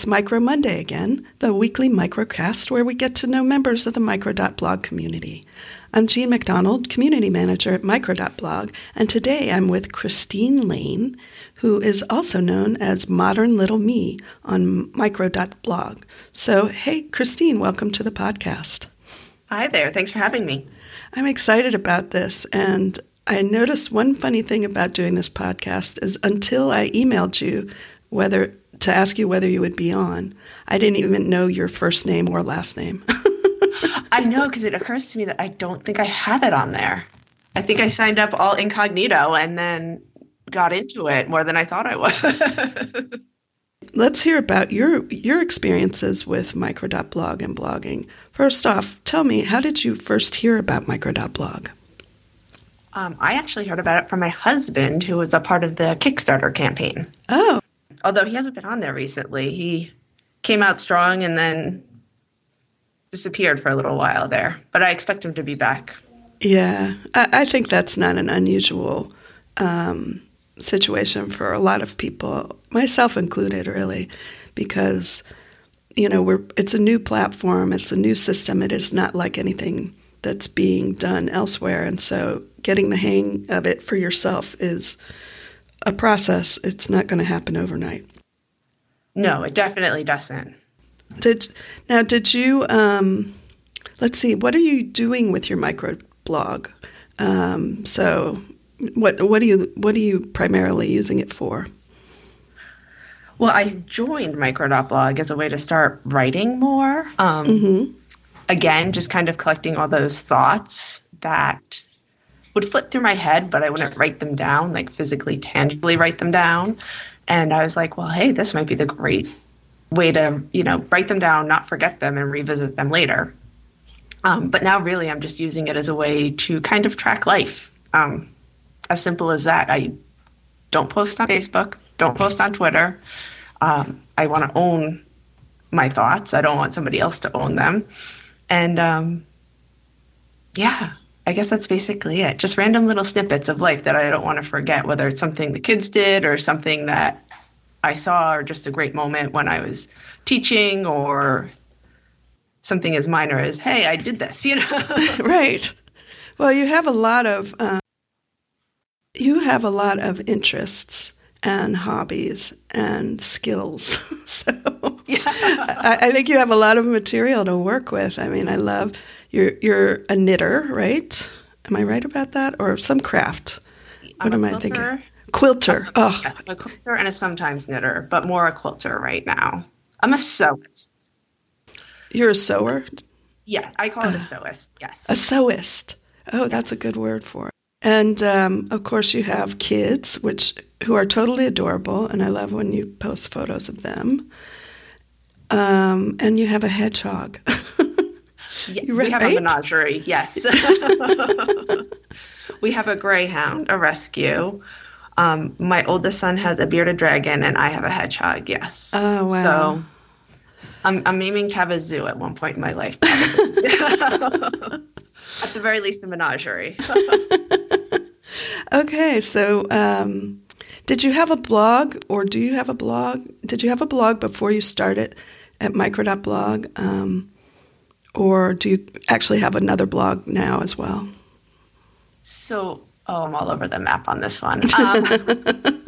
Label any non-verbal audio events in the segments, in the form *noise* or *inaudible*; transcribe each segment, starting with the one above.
It's Micro Monday again, the weekly microcast where we get to know members of the Micro.blog community. I'm Jean MacDonald, Community Manager at Micro.blog, and today I'm with Christine Lane, who is also known as Modern Little Me on Micro.blog. So, hey, Christine, welcome to the podcast. Hi there. Thanks for having me. I'm excited about this, and I noticed one funny thing about doing this podcast is until I emailed you whether to ask you whether you would be on. I didn't even know your first name or last name. *laughs* I know because it occurs to me that I don't think I have it on there. I think I signed up all incognito and then got into it more than I thought I would. *laughs* Let's hear about your your experiences with micro.blog and blogging. First off, tell me, how did you first hear about micro.blog? Um, I actually heard about it from my husband, who was a part of the Kickstarter campaign. Oh, although he hasn't been on there recently. He came out strong and then disappeared for a little while there, but I expect him to be back. Yeah, I, I think that's not an unusual um, situation for a lot of people, myself included, really, because you know we're it's a new platform, it's a new system. It is not like anything that's being done elsewhere, and so getting the hang of it for yourself is a process. It's not going to happen overnight. No, it definitely doesn't. Did now? Did you? Um, let's see. What are you doing with your micro blog? Um, so, what what are you what are you primarily using it for? Well, I joined micro.blog as a way to start writing more. Um, mm-hmm. Again, just kind of collecting all those thoughts that would flit through my head, but I wouldn't write them down, like physically, tangibly write them down. And I was like, well, hey, this might be the great way to, you know, write them down, not forget them, and revisit them later. Um, but now, really, I'm just using it as a way to kind of track life. Um, as simple as that. I don't post on Facebook, don't post on Twitter. Um, I want to own my thoughts. I don't want somebody else to own them. And um, yeah, I guess that's basically it. Just random little snippets of life that I don't want to forget, whether it's something the kids did or something that I saw or just a great moment when I was teaching or something as minor as, hey, I did this, *laughs* you know? *laughs* right. Well, you have a lot of um, you have a lot of interests and hobbies and skills. *laughs* so yeah. I, I, think you have a lot of material to work with. I mean, I love you're you're a knitter, right? Am I right about that, or some craft? What am I thinking? Quilter. Oh, a quilter and a sometimes knitter, but more a quilter right now. I'm a sewist. You're a sewer. Yeah, I call it uh, a sewist. Yes, a sewist. Oh, that's a good word for it. And um, of course, you have kids, which who are totally adorable, and I love when you post photos of them. Um, and you have a hedgehog. *laughs* Yeah, we have a menagerie, yes. *laughs* we have a greyhound, a rescue. Um, my oldest son has a bearded dragon, and I have a hedgehog, yes. Oh, wow. So I'm, I'm aiming to have a zoo at one point in my life. *laughs* at the very least, a menagerie. *laughs* okay, so um, did you have a blog, or do you have a blog? Did you have a blog before you started at micro.blog? Um, or do you actually have another blog now as well? So, oh, I'm all over the map on this one. *laughs* Um,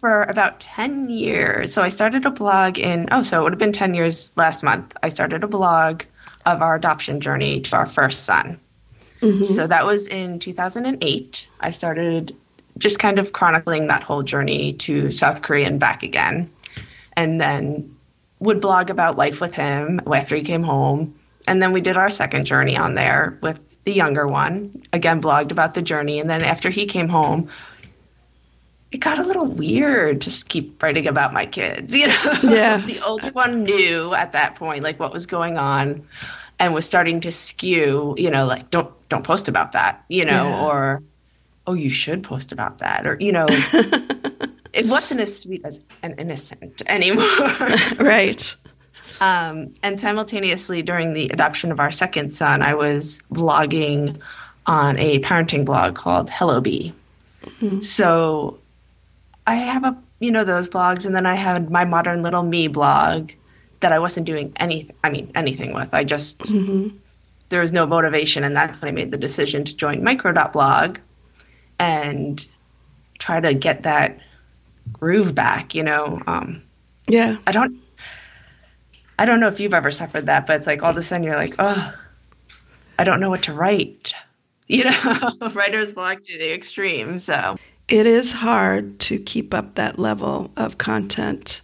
for about 10 years. So I started a blog in, oh, so it would have been 10 years last month. I started a blog of our adoption journey to our first son. Mm-hmm. So that was in 2008. I started just kind of chronicling that whole journey to South Korea and back again. And then would blog about life with him after he came home. And then we did our second journey on there with the younger one. Again, blogged about the journey. And then after he came home, it got a little weird just keep writing about my kids. *laughs* You know, yeah. the older one knew at that point like what was going on, and was starting to skew. You know, like don't don't post about that. You know, yeah. or oh, you should post about that, or you know, *laughs* it wasn't as sweet as an innocent anymore. *laughs* right. Um, and simultaneously, during the adoption of our second son, I was blogging on a parenting blog called Hello Bee. Mm-hmm. So I have a you know, those blogs. And then I had my Modern Little Me blog that I wasn't doing anything, I mean, anything with. I just, mm-hmm. there was no motivation. And that's when I made the decision to join Micro.blog and try to get that groove back, you know. Um, yeah. I don't, I don't know if you've ever suffered that, but it's like all of a sudden you're like, oh, I don't know what to write. *laughs* You know, *laughs* writer's block to the extreme. So it is hard to keep up that level of content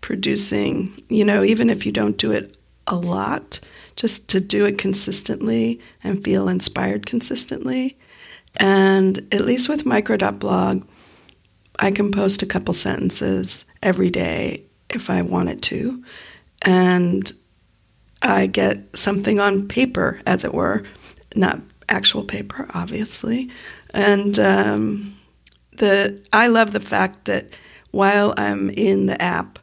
producing, you know, even if you don't do it a lot, just to do it consistently and feel inspired consistently. And at least with micro.blog, I can post a couple sentences every day if I wanted to. And I get something on paper, as it were, not actual paper, obviously. And um, the I love the fact that while I'm in the app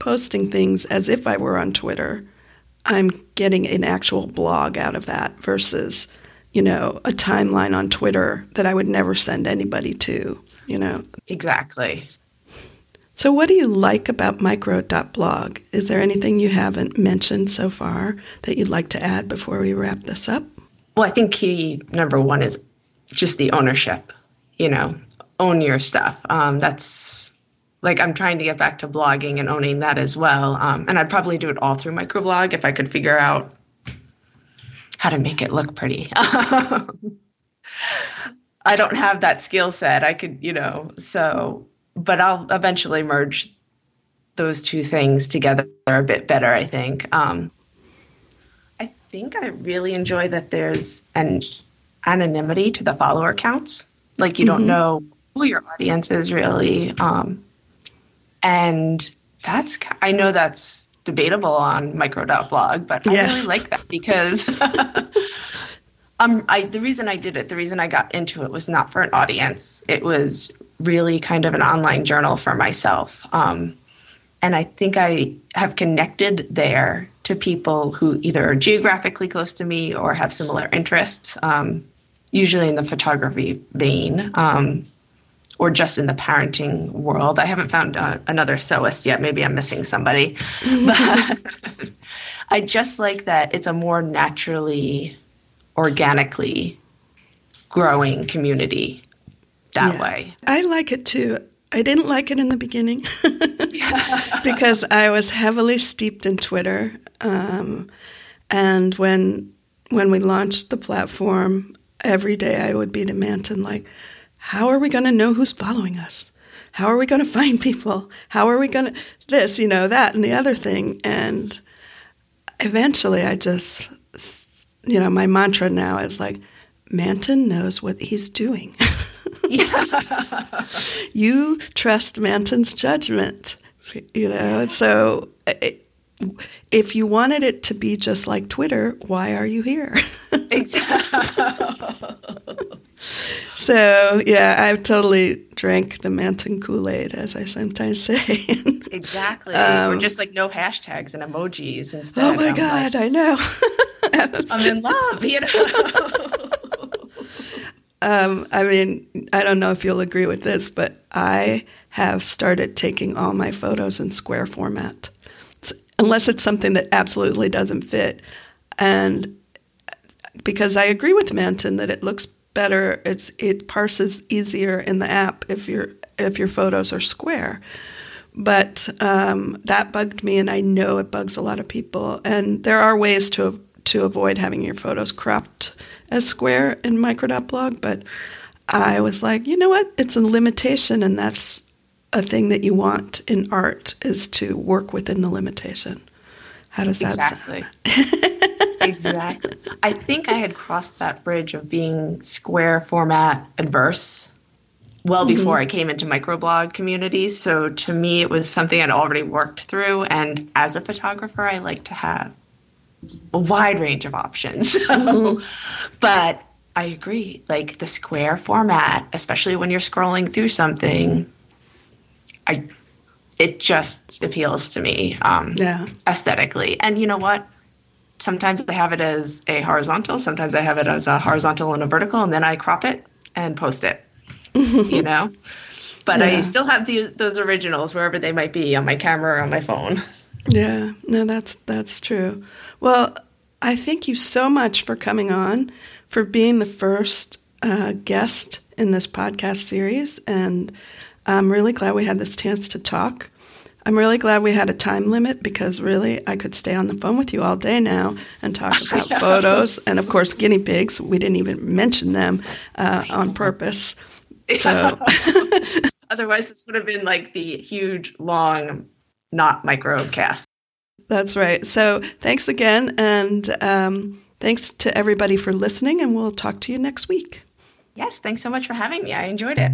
posting things as if I were on Twitter, I'm getting an actual blog out of that versus, you know, a timeline on Twitter that I would never send anybody to, you know. Exactly. So, what do you like about micro.blog? Is there anything you haven't mentioned so far that you'd like to add before we wrap this up? Well, I think key number one is just the ownership. You know, own your stuff. Um, that's like I'm trying to get back to blogging and owning that as well. Um, and I'd probably do it all through microblog if I could figure out how to make it look pretty. *laughs* I don't have that skill set. I could, you know, so but I'll eventually merge those two things together a bit better, I think. Um, I think I really enjoy that there's an anonymity to the follower counts. Like you mm-hmm. don't know who your audience is really. Um, and that's, I know that's debatable on micro.blog, but I yes. really like that because *laughs* um, I, the reason I did it, the reason I got into it was not for an audience. It was really kind of an online journal for myself. Um, and I think I have connected there to people who either are geographically close to me or have similar interests, um, usually in the photography vein um, or just in the parenting world. I haven't found uh, another sewist yet. Maybe I'm missing somebody. *laughs* *laughs* but I just like that it's a more naturally organically growing community that yeah. way. I like it too. I didn't like it in the beginning *laughs* because I was heavily steeped in Twitter. Um, and when when we launched the platform, every day I would be to Manton like, how are we going to know who's following us? How are we going *laughs* to find people? How are we going to this, you know, that, and the other thing? And eventually, I just you know, my mantra now is like, Manton knows what he's doing. yeah. *laughs* you trust Manton's judgment, you know. So it, if you wanted it to be just like Twitter, why are you here? exactly. *laughs* so yeah, I've totally drank the Manton Kool Aid, as I sometimes say. exactly. *laughs* Um, or just like no hashtags and emojis instead. Oh my I'm god, like, I know. I'm in love, you know. *laughs* um, I mean, I don't know if you'll agree with this, but I have started taking all my photos in square format, it's, unless it's something that absolutely doesn't fit. And because I agree with Manton that it looks better, it's it parses easier in the app if your if your photos are square. But um, that bugged me, and I know it bugs a lot of people. And there are ways to to avoid having your photos cropped as square in micro.blog, but I was like, you know what? It's a limitation, and that's a thing that you want in art is to work within the limitation. How does that exactly. sound? exactly. I think I had crossed that bridge of being square format adverse well mm-hmm. before I came into microblog communities. So to me, it was something I'd already worked through. And as a photographer, I like to have a wide range of options. *laughs* Mm-hmm. but I agree. Like the square format, especially when you're scrolling through something, I it just appeals to me um, yeah. aesthetically. And you know what? Sometimes I have it as a horizontal. Sometimes I have it as a horizontal and a vertical, and then I crop it and post it. *laughs* you know. but yeah. I still have the, those originals wherever they might be on my camera or on my phone. Yeah, no, that's that's true. Well, I thank you so much for coming on, for being the first uh, guest in this podcast series, and I'm really glad we had this chance to talk. I'm really glad we had a time limit because really I could stay on the phone with you all day now and talk *laughs* about photos and, of course, guinea pigs. We didn't even mention them uh, on purpose. *laughs* So. Otherwise, this would have been like the huge, long, not microcast. That's right. So thanks again. And um, thanks to everybody for listening. And we'll talk to you next week. Yes. Thanks so much for having me. I enjoyed it.